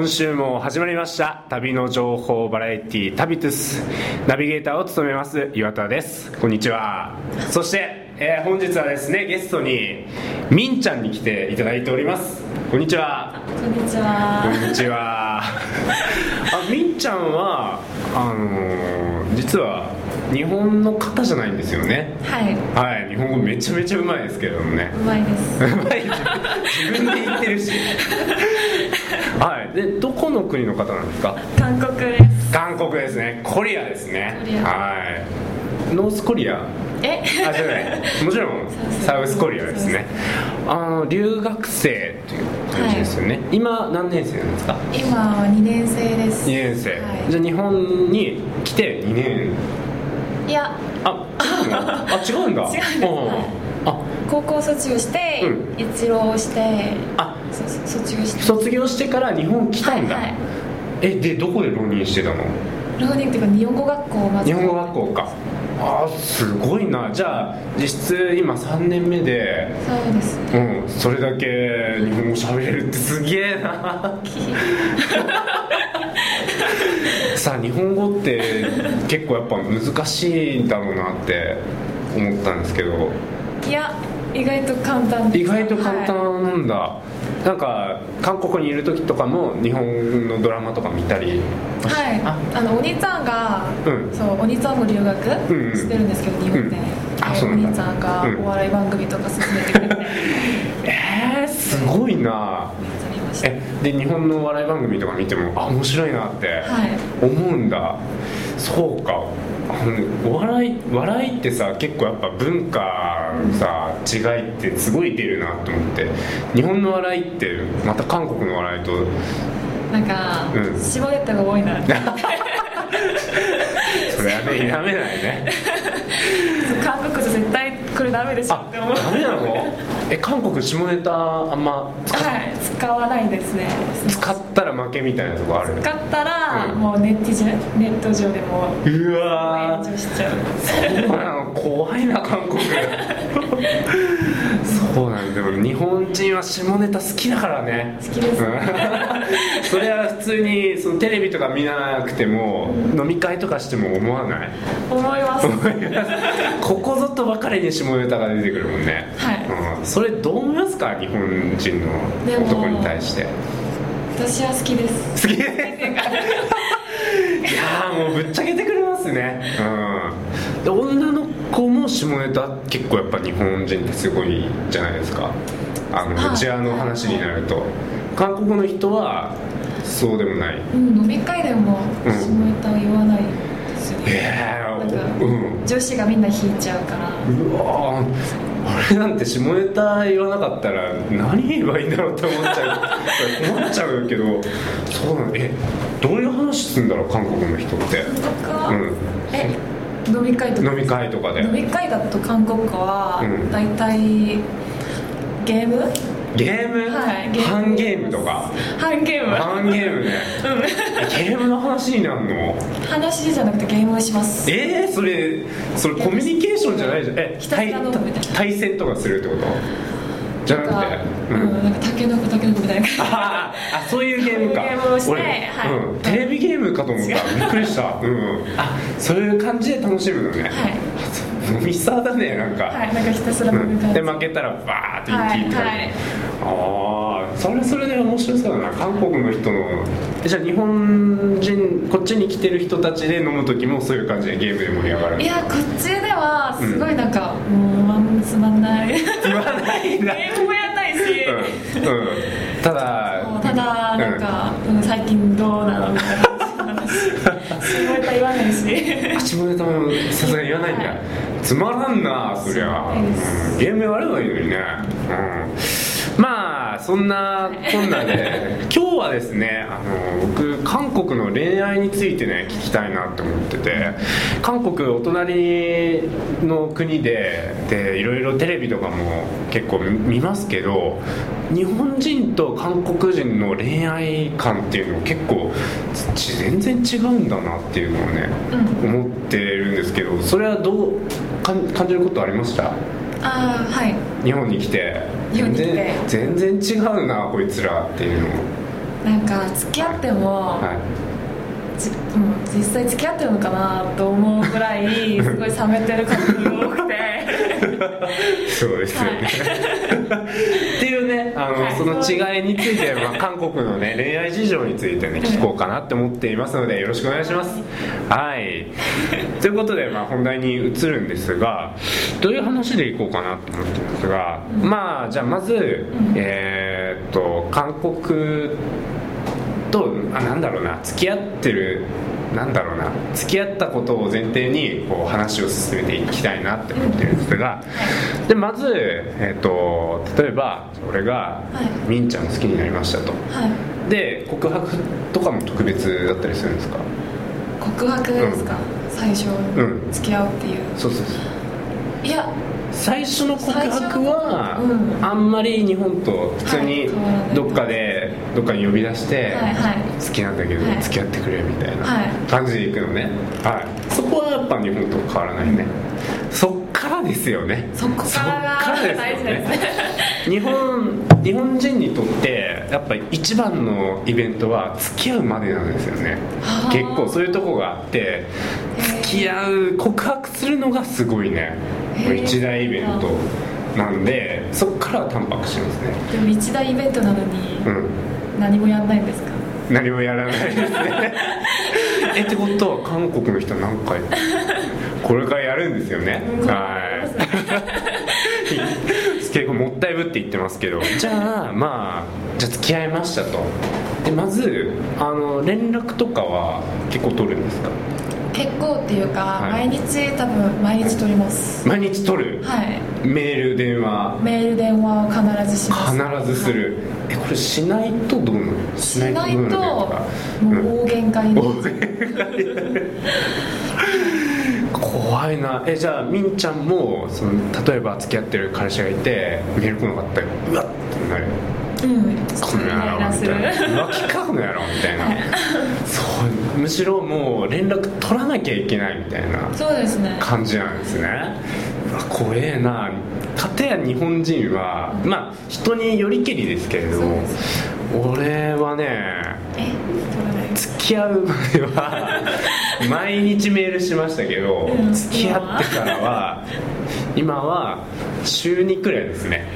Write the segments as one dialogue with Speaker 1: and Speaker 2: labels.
Speaker 1: 今週も始まりました。旅の情報バラエティ旅トゥスナビゲーターを務めます岩田です。こんにちは。そして、えー本日はですねゲストにみんちゃんに来ていただいております。こんにちは。
Speaker 2: こんにち
Speaker 1: こ
Speaker 2: は。
Speaker 1: んにちは。あみんちゃんはあのー実は日本の方じゃないんですよね。
Speaker 2: はい、
Speaker 1: はい。日本語めちゃめちゃうまいですけどもね。
Speaker 2: うまいです。
Speaker 1: うまい。自分で言ってるし はい。でどこの国の方なんですか？
Speaker 2: 韓国です。
Speaker 1: 韓国ですね。コリアですね。はい。ノースコリア？
Speaker 2: え、
Speaker 1: あじゃない。もちろんサウスコリアですね。あの留学生という感じですよね、今何年生なんですか？
Speaker 2: 今は二年生です。
Speaker 1: 2年生、
Speaker 2: はい。
Speaker 1: じゃあ日本に来て2年。
Speaker 2: いや、
Speaker 1: あ違うのあ違うんだ。
Speaker 2: 違うんです。
Speaker 1: うん。
Speaker 2: はい。
Speaker 1: あ
Speaker 2: 高校卒業して、
Speaker 1: う
Speaker 2: 一浪して、
Speaker 1: あ。
Speaker 2: 卒業して。
Speaker 1: 卒業してから日本来たんだ、
Speaker 2: はい。はい
Speaker 1: えでどこで浪人してたの？
Speaker 2: 浪人っていうか日本語学校をまず。
Speaker 1: 日本語学校か。あーすごいな。じゃあ実質今3年目で。
Speaker 2: そうです。ね。
Speaker 1: うん。それだけ日本語喋れるってすげえな。さあ日本語って結構やっぱ難しいんだろうなって思ったんですけど。
Speaker 2: いや、意外と簡単。
Speaker 1: 意外と簡
Speaker 2: はい
Speaker 1: 単なんだ、なんか韓国にいる時とかも日本のドラマとか見たり
Speaker 2: はい、
Speaker 1: あ。
Speaker 2: あのお兄ちゃんが、
Speaker 1: うん。
Speaker 2: そうお兄ちゃんも留学
Speaker 1: うん。うん
Speaker 2: してるんですけど、日本で、
Speaker 1: うん。
Speaker 2: で
Speaker 1: あそうなんだ。
Speaker 2: お兄ちゃんが
Speaker 1: うん。
Speaker 2: お笑い番組とか進めてくれて、めっ
Speaker 1: えー、すごいな。えで日本のお笑い番組とか見てもあ面白いなって
Speaker 2: はい。
Speaker 1: 思うんだ、そうか。お笑い笑いってさ結構やっぱ文化のさ違いってすごい出るなと思って。日本の笑いってまた韓国の笑いと
Speaker 2: なんか、
Speaker 1: うん。
Speaker 2: 下ネタが多いなって。
Speaker 1: それはね否めないね。
Speaker 2: 韓国じゃ絶対これダメでしょ。
Speaker 1: あ
Speaker 2: って思う
Speaker 1: ダメなの？え韓国下ネタあんま使
Speaker 2: はい使わないですね。
Speaker 1: 使ったら負けみたいなとこある？
Speaker 2: 使ったら、
Speaker 1: うん。
Speaker 2: もうネット上ネット上でも
Speaker 1: うわ
Speaker 2: 炎上しちゃう。
Speaker 1: そうなの怖いな韓国。そうなんだでも日本人は下ネタ好きだからね。
Speaker 2: 好きです。
Speaker 1: うん。それは普通にそのテレビとか見なくても飲み会とかしても思わない？
Speaker 2: 思います。
Speaker 1: ここぞとばかりに下ネタが出てくるもんね、
Speaker 2: はい。
Speaker 1: うん、それどう思いますか？日本人の男に対して。
Speaker 2: 私は好きです。
Speaker 1: 好き？いやーもうぶっちゃけてくれますね。うん。で女の子も下ネタ結構やっぱ日本人ってすごいじゃないですか。あの
Speaker 2: はい
Speaker 1: 内輪の話になると。韓国の人はそうでもない。
Speaker 2: うん飲み会でも
Speaker 1: うん。
Speaker 2: 下ネタは言わないですよね、
Speaker 1: ええ
Speaker 2: なんか、
Speaker 1: うん。
Speaker 2: 女子がみんな引いちゃうから。
Speaker 1: うわー俺なんて下ネタ言わなかったら何言えばいいんだろうって思っちゃう。困っちゃうけどそうなんえどういう話するんだろう韓国の人って。うん。
Speaker 2: え飲み会とか？
Speaker 1: 飲み会とかで。
Speaker 2: 飲み会だと韓国は
Speaker 1: うん。
Speaker 2: 大体ゲーム？
Speaker 1: ゲーム、
Speaker 2: はい。
Speaker 1: ハンゲームとか？
Speaker 2: ハンゲーム。
Speaker 1: ハンゲームね。ゲームの話になるの？
Speaker 2: 話じゃなくてゲームをします。
Speaker 1: えー、それそれコミュニケーションじゃないじゃん。え
Speaker 2: ひたすら飲むみたいな。
Speaker 1: 対戦とかするってこと？じゃな。くて
Speaker 2: うん、なんかタケノコタケノコみたいな。感じ
Speaker 1: あーあそういうゲームか。
Speaker 2: ゲームをして
Speaker 1: 俺
Speaker 2: はい。
Speaker 1: うん、テレビゲームかと思った。びっくりした、うん、あそういう感じで楽しむのね、
Speaker 2: はい。
Speaker 1: 飲みサーだねなんか、
Speaker 2: はいなんかひたすら
Speaker 1: うん。で負けたらバーって一気にって
Speaker 2: はいはい。
Speaker 1: ああそれはそれで面白そうだな。韓国の人の。えじゃあ日本人こっちに来てる人たちで飲む時もそういう感じでゲームで盛り上がる
Speaker 2: いやこっちではすごいなんか、もうまんつまんない。
Speaker 1: 言わないんだ
Speaker 2: ゲームもやんないし、
Speaker 1: うん、うん、ただ
Speaker 2: ただなんか、うん。最近どうなのみたいな話すごい言わないし。
Speaker 1: あ下ネタもさすがに言わないんだ、
Speaker 2: はい
Speaker 1: つまらんなそりゃ、
Speaker 2: そう
Speaker 1: ゲームやればいいのにね、うん、まあそんなこんなで 今日はですねあの僕韓国の恋愛についてね聞きたいなって思ってて韓国お隣の国ででいろいろテレビとかも結構見ますけど日本人と韓国人の恋愛観っていうのも結構ち全然違うんだなっていうのをね、思ってるんですけどそれはどう感じることありました？
Speaker 2: ああはい
Speaker 1: 日本に来て。全然全然違うなこいつらっていうの。
Speaker 2: なんか付き合っても、
Speaker 1: はい。
Speaker 2: じもう実際付き合ってるのかなと思うぐらい すごい冷めてる方が多くて。
Speaker 1: そうですよね、っていあの、
Speaker 2: はい。
Speaker 1: その違いについて、まあ、韓国のね恋愛事情についてね聞こうかなって思っていますのでよろしくお願いします。はい。ということで、まあ、本題に移るんですがどういう話でいこうかなと思ってるんですが、まあじゃあまず、えーっと韓国とあなんだろうな付き合ってるなんだろうな付き合ったことを前提にこう話を進めていきたいなって思ってるんですがでまず、えー、と例えば俺が
Speaker 2: はい。
Speaker 1: みんちゃん好きになりましたと。
Speaker 2: はい。
Speaker 1: で告白とかも特別だったりするんですか？
Speaker 2: 告白ですか、最初、
Speaker 1: うん。
Speaker 2: 付き合うっていう。
Speaker 1: そうそうそう。
Speaker 2: いや
Speaker 1: 最初の告白は、
Speaker 2: うん。
Speaker 1: あんまり日本と普通にどっかでどっかに呼び出して、
Speaker 2: はいはい。
Speaker 1: 好きなんだけど
Speaker 2: はい。
Speaker 1: 付き合ってくれみたいな。
Speaker 2: はい。
Speaker 1: 感じで行くのね、はい、そこはやっぱ日本と変わらないね、そっからですよね。
Speaker 2: そこからが
Speaker 1: そっから
Speaker 2: ですね。
Speaker 1: 日本日本人にとってやっぱり一番のイベントは付き合うまでなんですよね。
Speaker 2: はあ。
Speaker 1: 結構そういうとこがあって付き合う告白するのがすごいね。一大イベントなんでそっから淡白しますね。
Speaker 2: でも一大イベントなのに
Speaker 1: うん。
Speaker 2: 何もやんないんですか？
Speaker 1: 何もやらないですね。えってことは韓国の人は何回？これからやるんですよね。
Speaker 2: うん。
Speaker 1: はい。結構もったいぶって言ってますけど。じゃあまあじゃあ付き合いましたと。でまずあの連絡とかは結構取るんですか？
Speaker 2: 結構っていうか、
Speaker 1: はい。
Speaker 2: 毎日多分毎日取ります。
Speaker 1: 毎日取る？
Speaker 2: はい。
Speaker 1: メール電話。
Speaker 2: メール電話を必ずします。
Speaker 1: 必ずする。えこれしないとどうなの？し
Speaker 2: しないとも
Speaker 1: う
Speaker 2: 大限界に、
Speaker 1: お怖いな。えじゃあみんちゃんもその例えば付き合ってる彼氏がいてメール来なかったらうわっってなる。
Speaker 2: うん
Speaker 1: この野郎みたいな。浮気かこの野郎みたいな。そうむしろもう連絡取らなきゃいけないみたいな
Speaker 2: そうですね。
Speaker 1: 感じなんですね。うわ怖えな。片や日本人はまあ人によりけりですけれど俺はね付き合うまでは 毎日メールしましたけど
Speaker 2: うん
Speaker 1: 付き合ってからは今は週2くらいですね。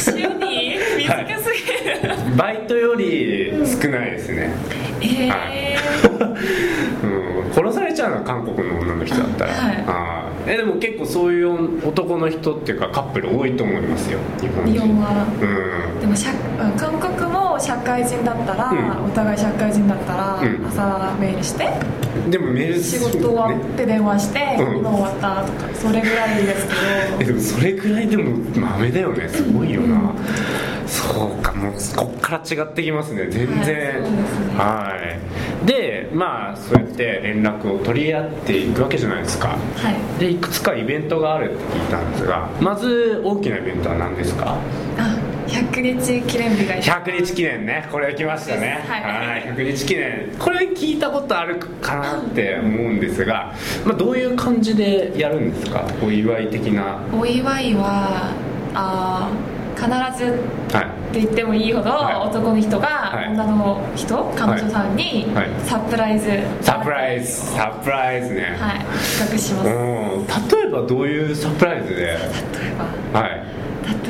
Speaker 2: 週に短すぎる、
Speaker 1: バイトより少ないですね、
Speaker 2: え
Speaker 1: は
Speaker 2: え
Speaker 1: うん、殺されちゃうのは韓国の女の人だったら、
Speaker 2: はい。
Speaker 1: えでも結構そういう男の人っていうかカップル多いと思いますよ。日本人。
Speaker 2: 日本は。
Speaker 1: うん。
Speaker 2: でも社韓国も社会人だったら、
Speaker 1: うん。
Speaker 2: お互い社会人だったら、
Speaker 1: うん。
Speaker 2: 朝メールして
Speaker 1: でもメール
Speaker 2: 仕事終わ
Speaker 1: ね
Speaker 2: って電話して、
Speaker 1: うん。
Speaker 2: 今終わったとかそれぐらいですけ
Speaker 1: えでもそれくらいでも豆だよね。すごいよな、そうかもうこっから違ってきますね。全然。
Speaker 2: はいで
Speaker 1: まあそうやって連絡を取り合っていくわけじゃないですか。
Speaker 2: どはい。
Speaker 1: でいくつかイベントがあるって聞いたんですがまず大きなイベントは何ですか？
Speaker 2: あ100日記念日が
Speaker 1: 100日記念ね。これ来ましたね。
Speaker 2: はい。
Speaker 1: 100日記念。これ聞いたことあるかなって思うんですが、まあ、どういう感じでやるんですか？お祝い的な。
Speaker 2: お祝いはあー必ず
Speaker 1: はい。
Speaker 2: って言ってもいいほど、
Speaker 1: はい。
Speaker 2: 男の人が
Speaker 1: はい。
Speaker 2: 女の人、彼女さんに
Speaker 1: はい。
Speaker 2: サプライズ、
Speaker 1: サプライズ。サプライズね、
Speaker 2: はい。企画します、例
Speaker 1: うん。例えばどういうサプライズで？
Speaker 2: えば。
Speaker 1: はい。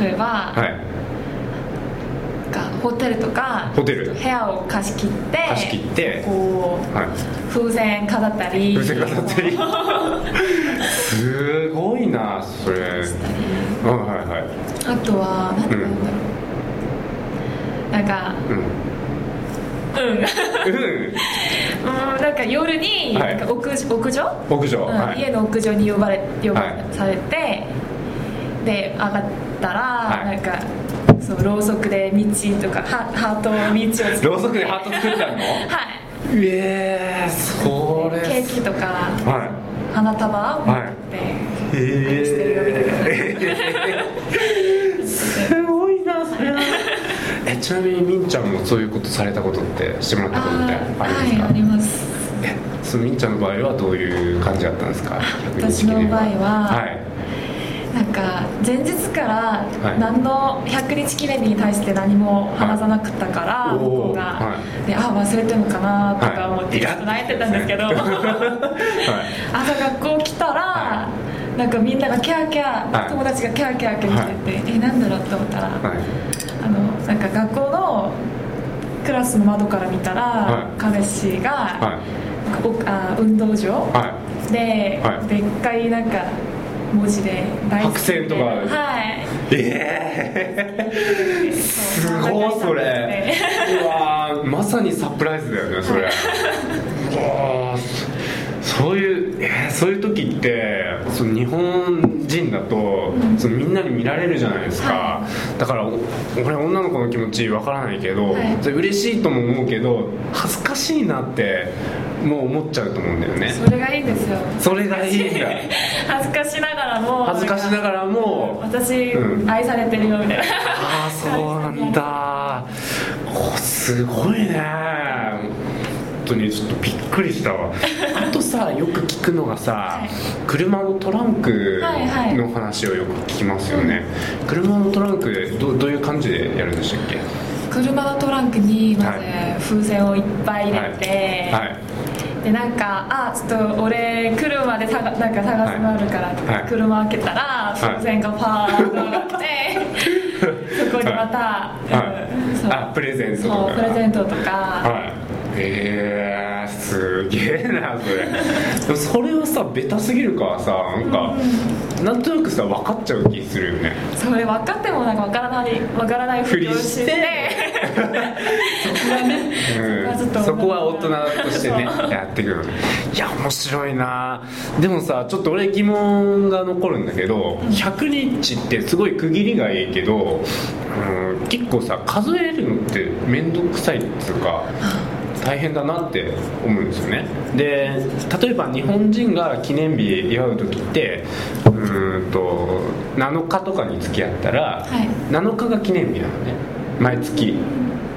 Speaker 2: 例えば、
Speaker 1: はい。
Speaker 2: がホテルとか
Speaker 1: ホテル。
Speaker 2: 部屋を貸し切って
Speaker 1: 貸し切って。
Speaker 2: こう
Speaker 1: はい。
Speaker 2: 風船飾ったり。
Speaker 1: 風船飾ったり。すごいなそれ。うんはいはい
Speaker 2: あとは何て言うんだろう、なんか
Speaker 1: うん。
Speaker 2: うん。なんか夜に
Speaker 1: はい。
Speaker 2: なんか屋,、屋上、
Speaker 1: 屋上、
Speaker 2: 家の屋上に呼ばれ呼ば、
Speaker 1: はい。
Speaker 2: されてで上がったら、
Speaker 1: はい。
Speaker 2: なんかそうろうそくで道とかハハートの道を作って
Speaker 1: ろうそくでハート作ったの？
Speaker 2: はい。
Speaker 1: ええそれ
Speaker 2: ケーキとか、
Speaker 1: は
Speaker 2: 花束を持って、
Speaker 1: へ
Speaker 2: してるよみたい
Speaker 1: えす ごいなそれはえちなみにみんちゃんもそういうことされたことってしてもらったことってあ
Speaker 2: あ
Speaker 1: るんですか？
Speaker 2: ーはいあります。
Speaker 1: えそのみんちゃんの場合はどういう感じだったんですか？
Speaker 2: 私の場合は
Speaker 1: はい。
Speaker 2: なんかか前日から
Speaker 1: はい。
Speaker 2: 何の100日記念日に対して何も話さなかったから、
Speaker 1: はい。
Speaker 2: 向こうが、
Speaker 1: は
Speaker 2: であ忘れてるのかなとか思って
Speaker 1: はい。
Speaker 2: ちょっと泣いてたんですけど、
Speaker 1: はい。
Speaker 2: 朝学校来たら、
Speaker 1: は
Speaker 2: なんかみんながキャーキャー、
Speaker 1: はい。
Speaker 2: 友達がキャーキャーキャー言ってて、えなんだろうと思ったら、
Speaker 1: はい。
Speaker 2: あのなんか学校のクラスの窓から見たら、
Speaker 1: はい。
Speaker 2: 彼氏が、
Speaker 1: は
Speaker 2: おあ運動場、
Speaker 1: は
Speaker 2: で、
Speaker 1: はい。
Speaker 2: でっかいなんか文字で大好き
Speaker 1: 白線とか
Speaker 2: はい。
Speaker 1: いええすごいそれ。うわーまさにサプライズだよねそれ。うわーそういう、えーそういう時ってその日本人だと、そのみんなに見られるじゃないですか、
Speaker 2: は
Speaker 1: だからお俺女の子の気持ちわからないけど、
Speaker 2: はい。
Speaker 1: それ嬉しいとも思うけど恥ずかしいなってもう思っちゃうと思うんだよね。
Speaker 2: それがいいんですよ。
Speaker 1: それがいいんだ。
Speaker 2: 恥ずかしながらも
Speaker 1: 恥ずかしながらも
Speaker 2: 私、
Speaker 1: うん。
Speaker 2: 愛されてるよみたいな。
Speaker 1: ああそうなんだ。おすごいね。本当にちょっとびっくりしたわさよく聞くのがさ、
Speaker 2: はい。
Speaker 1: 車のトランク
Speaker 2: はいはい
Speaker 1: の話をよく聞きますよね、車のトランクどどういう感じでやるんでしたっけ？
Speaker 2: 車のトランクにま
Speaker 1: は
Speaker 2: ず風船をいっぱい入れて、
Speaker 1: はい。
Speaker 2: でなんかあちょっと俺来るまでさがなんか探すのあるからって、
Speaker 1: はい
Speaker 2: 車開けたら風船がパーッと上がって、そこにまた、
Speaker 1: はい。
Speaker 2: うんそう。
Speaker 1: あプレゼントとか。
Speaker 2: プレゼントとか、
Speaker 1: はいえー、すげえなそれ。でもそれはさベタすぎるからさなんか、なんとなくさ分かっちゃう気するよね。
Speaker 2: それ分かってもなんか分からない分からないふりをして。
Speaker 1: うん
Speaker 2: そこはちょっと
Speaker 1: そこは大人としてね やっていくのいや面白いな。でもさちょっと俺疑問が残るんだけど100日ってすごい区切りがいいけど、うん、結構さ数えるのって面倒くさいっつうか大変だなって思うんですよね。で例えば日本人が記念日祝う時ってうーんと7日とかに付き合ったら、
Speaker 2: はい。
Speaker 1: 7日が記念日なのね。毎月。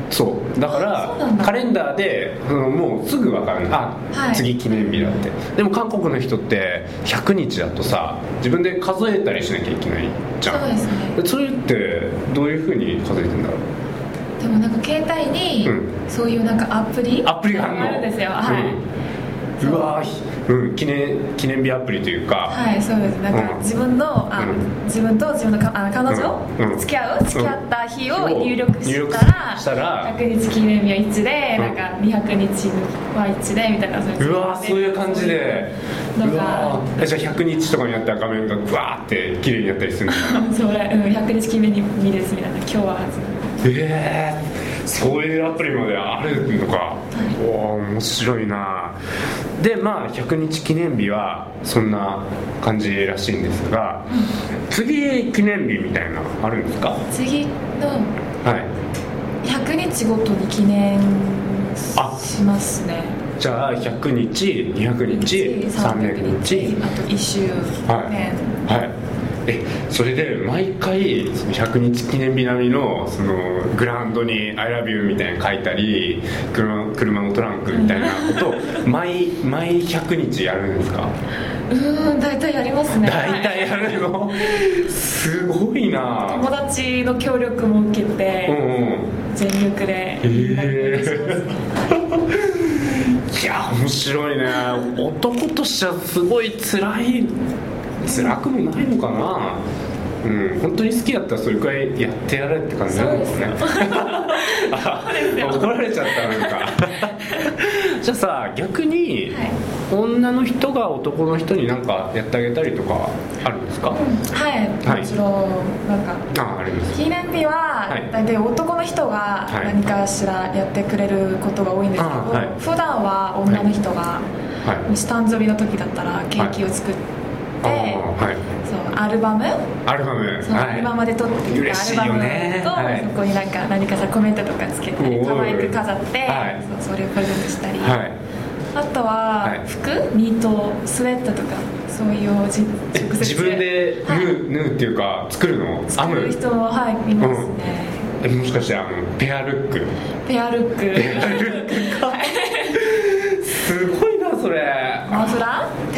Speaker 1: そう。だからカレンダーで、うんもうすぐ分かるあ、
Speaker 2: はい。
Speaker 1: 次記念日だって。でも韓国の人って100日だとさ自分で数えたりしなきゃいけないじゃん。
Speaker 2: そうですね。
Speaker 1: それってどういうふうに数えてんだろう？
Speaker 2: でもなんか携帯に
Speaker 1: うん。
Speaker 2: そういうなんかアプリ
Speaker 1: アプリがある
Speaker 2: んですよ。はい、
Speaker 1: うわーう。ん、記念記念日アプリというか、
Speaker 2: はいそうです。なんか
Speaker 1: うん。
Speaker 2: 自分のあ、
Speaker 1: うん。
Speaker 2: 自分と自分のかあ彼女、
Speaker 1: う
Speaker 2: 付き合う？付き合った日を
Speaker 1: うん。
Speaker 2: 入力したら
Speaker 1: したら
Speaker 2: 100日記念日は1で、
Speaker 1: うん。
Speaker 2: なんか200日は1でみたいなそう
Speaker 1: うわーそういう感じで。
Speaker 2: なんか
Speaker 1: じゃあ100日とかになったら画面がブワーって綺麗になったりするの？か な
Speaker 2: それ、うん、100日記念日ですみたいな。今日は
Speaker 1: ええそういうアプリまであるのか、おお面白いな。でまあ100日記念日はそんな感じらしいんですが、次記念日みたいなのあるんですか？
Speaker 2: 次の
Speaker 1: はい。
Speaker 2: 100日ごとに記念
Speaker 1: あ
Speaker 2: しますね。
Speaker 1: じゃあ100日200日300日
Speaker 2: あと1周年、
Speaker 1: はい、はい、えそれで毎回その100日記念日並みのそのグラウンドに「ILOVEYOU」みたいなの書いたり車車のトランクみたいなことを 毎毎100日やるんですか？
Speaker 2: うーん大体やりますね。
Speaker 1: 大体やるの？すごいな。
Speaker 2: 友達の協力も受けて、
Speaker 1: うんうん。
Speaker 2: 全力で
Speaker 1: へ
Speaker 2: しますね
Speaker 1: いや面白いね。男としてはすごい辛い辛くもないのかな？うん本当に好きだったらそれくらいやってやれって感じなのかね。あ 怒られちゃったなんか。じゃあさ逆に、
Speaker 2: はい。
Speaker 1: 女の人が男の人に何かやってあげたりとかあるんですか、
Speaker 2: はい
Speaker 1: はい。
Speaker 2: もちろんなんか
Speaker 1: ああります。
Speaker 2: 記念日は
Speaker 1: はい。
Speaker 2: 大体男の人が
Speaker 1: はい。
Speaker 2: 何かしらやってくれることが多いんですけど、
Speaker 1: あはい。
Speaker 2: 普段は女の人が、
Speaker 1: はい。
Speaker 2: もし誕生日の時だったらケーキを作って、
Speaker 1: ああはい。
Speaker 2: そうアルバム？
Speaker 1: アルバム。
Speaker 2: そう
Speaker 1: はい。
Speaker 2: 今まで撮ってきたアルバムと、
Speaker 1: ねはい。
Speaker 2: そこになんか何かさコメントとかつけて
Speaker 1: おー。
Speaker 2: 可愛く飾って、
Speaker 1: はい。
Speaker 2: そうそれをプレゼントしたり、
Speaker 1: はい。
Speaker 2: あとは、
Speaker 1: はい。
Speaker 2: 服？ニートスウェットとかそういうじ
Speaker 1: え
Speaker 2: 直接。
Speaker 1: 自分で縫
Speaker 2: は
Speaker 1: う,、縫うっていうか作るの？編
Speaker 2: 作る
Speaker 1: む
Speaker 2: 人もはいいますね、
Speaker 1: えもしかしてあのペアルック？
Speaker 2: ペアルック。
Speaker 1: ペアルックか。すごい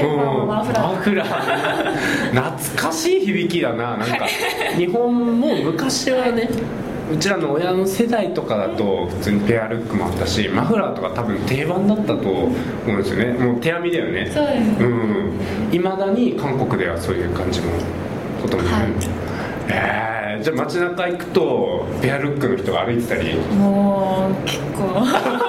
Speaker 1: なそれ
Speaker 2: マフラー。マフラー
Speaker 1: 懐かしい響きだな。なんか日本も昔はねうちらの親の世代とかだと普通にペアルックもあったしマフラーとか多分定番だったと思うんですよね。もう手編みだよね。
Speaker 2: そうです。
Speaker 1: うん。いまだに韓国ではそういう感じのことも。ある、
Speaker 2: はい
Speaker 1: えー、じゃあ街中行くとペアルックの人が歩いてたり。
Speaker 2: もう結構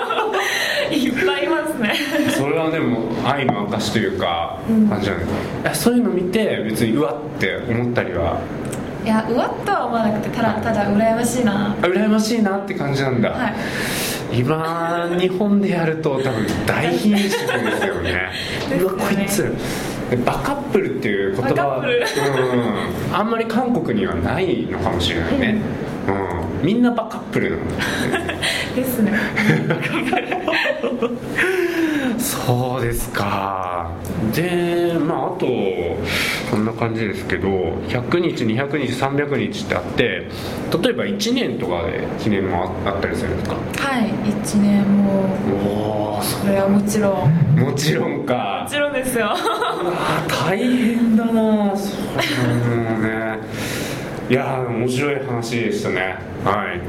Speaker 2: いっぱいいますね。
Speaker 1: それはでも愛の証というか
Speaker 2: うん
Speaker 1: 感じじゃないですか、そういうの見て別にうわって思ったりは？い
Speaker 2: やうわっとは思わなくてただただ羨ましいな。
Speaker 1: あ羨ましいなって感じなんだ、
Speaker 2: はい。
Speaker 1: 今日本でやると多分大品種ですよね。
Speaker 2: ですよね。
Speaker 1: うわこいつ。バカップルっていう言葉はうん、あんまり韓国にはないのかもしれないね、うん、みんなバカップルなんだ
Speaker 2: ですね。
Speaker 1: そうですか。でまああとこんな感じですけど100日200日300日ってあって例えば1年とかで記念もああったりするんですか？
Speaker 2: はい1年も。
Speaker 1: おお
Speaker 2: それはもちろん。も
Speaker 1: もちろんか。
Speaker 2: ちろんですよ。
Speaker 1: あ大変だなそうもうねいやー面白い話でしたね。はい。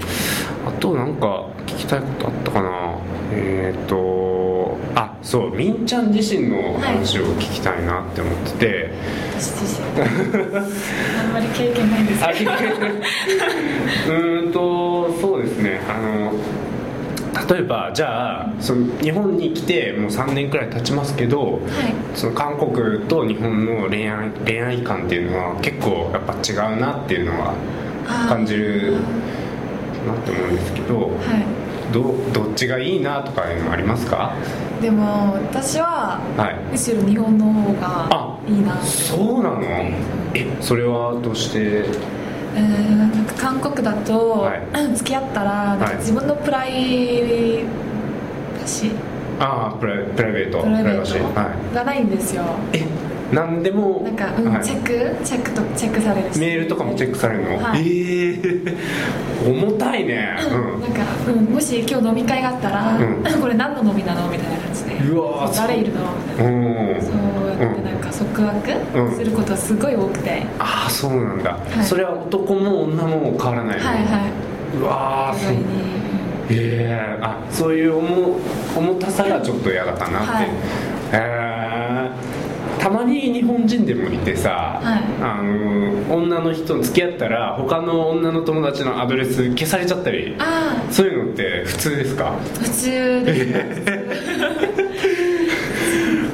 Speaker 1: あとなんか聞きたいことあったかな。えっ、ー、とあそうみんちゃん自身の話を聞きたいなって思ってて、
Speaker 2: 私自身。あんまり経験ないんです
Speaker 1: あ
Speaker 2: けど
Speaker 1: うーんとそうですね。あの例えばじゃあその日本に来てもう3年くらい経ちますけど
Speaker 2: はい。
Speaker 1: その韓国と日本の恋愛恋愛観っていうのは結構やっぱ違うなっていうのは感じるなって思うんですけど
Speaker 2: は
Speaker 1: どどっちがいいなとかいうのありますか？
Speaker 2: いでも私は
Speaker 1: はい。
Speaker 2: むしろ日本の方
Speaker 1: あ
Speaker 2: がいいな
Speaker 1: そうなの？えそれはどうして？
Speaker 2: えーなんか韓国だと、
Speaker 1: はい。
Speaker 2: 付き合ったら自分のプライバシー。
Speaker 1: ああプライベート。
Speaker 2: プライベートがないんですよ。
Speaker 1: いえ何でも
Speaker 2: なんか、うん
Speaker 1: はい。
Speaker 2: チェック？チェックとチェックされるし。
Speaker 1: メールとかもチェックされるの、
Speaker 2: はい。
Speaker 1: ええ重たいね。うん。
Speaker 2: なんか、うん、もし今日飲み会があったら、
Speaker 1: うん。
Speaker 2: これ何の飲みなの？みたいな感じで。
Speaker 1: うわー
Speaker 2: 誰いるの？みたいな。
Speaker 1: うん。
Speaker 2: そうやってなんか束
Speaker 1: うん。
Speaker 2: 縛することすごい多くて、
Speaker 1: ああそうなんだ、
Speaker 2: い。
Speaker 1: それは男も女も変わらないの？
Speaker 2: はいはい。う
Speaker 1: わーそう
Speaker 2: 意外に。
Speaker 1: ええあそういう重重たさがちょっと嫌だったなって、
Speaker 2: はい。
Speaker 1: へえたまに日本人でもいてさ、
Speaker 2: はい。
Speaker 1: あの女の人付き合ったら他の女の友達のアドレス消されちゃったり
Speaker 2: あ
Speaker 1: そういうのって普通ですか？
Speaker 2: あ普通ですね。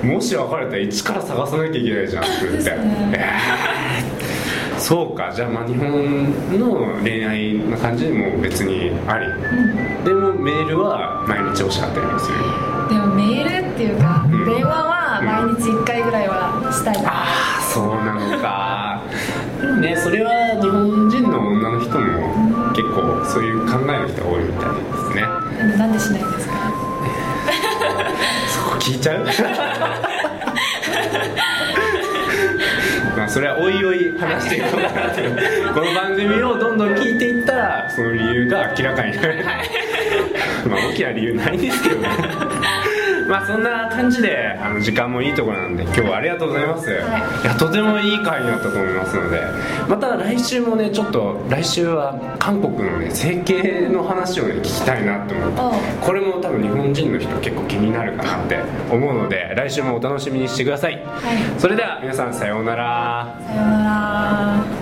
Speaker 1: もし別れたら一から探さなきゃいけないじゃんそれって、そうか。じゃあまあ日本の恋愛な感じでも別にあり、でもメールは毎日欲しかったりもする。
Speaker 2: でもメールっていうか、
Speaker 1: うん。
Speaker 2: 電話はたいな、
Speaker 1: ああそうなのか。でもねそれは日本人の女の人も結構そういう考えの人が多いみたいですね。
Speaker 2: なんでしないんですか？
Speaker 1: そこ聞いちゃう？まあそれはおいおい話していこうかなっていうこの番組をどんどん聞いていったらその理由が明らかになる。まあ大きな理由ないんですけどねまあそんな感じであの時間もいいところなんで今日はありがとうございます、
Speaker 2: い。
Speaker 1: いやとてもいい回になったと思いますのでまた来週もねちょっと来週は韓国のね整形の話をね聞きたいなと思ってこれも多分日本人の人結構気になるかなって思うので来週もお楽しみにしてください。
Speaker 2: はい。
Speaker 1: それでは皆さんさようなら。
Speaker 2: さようなら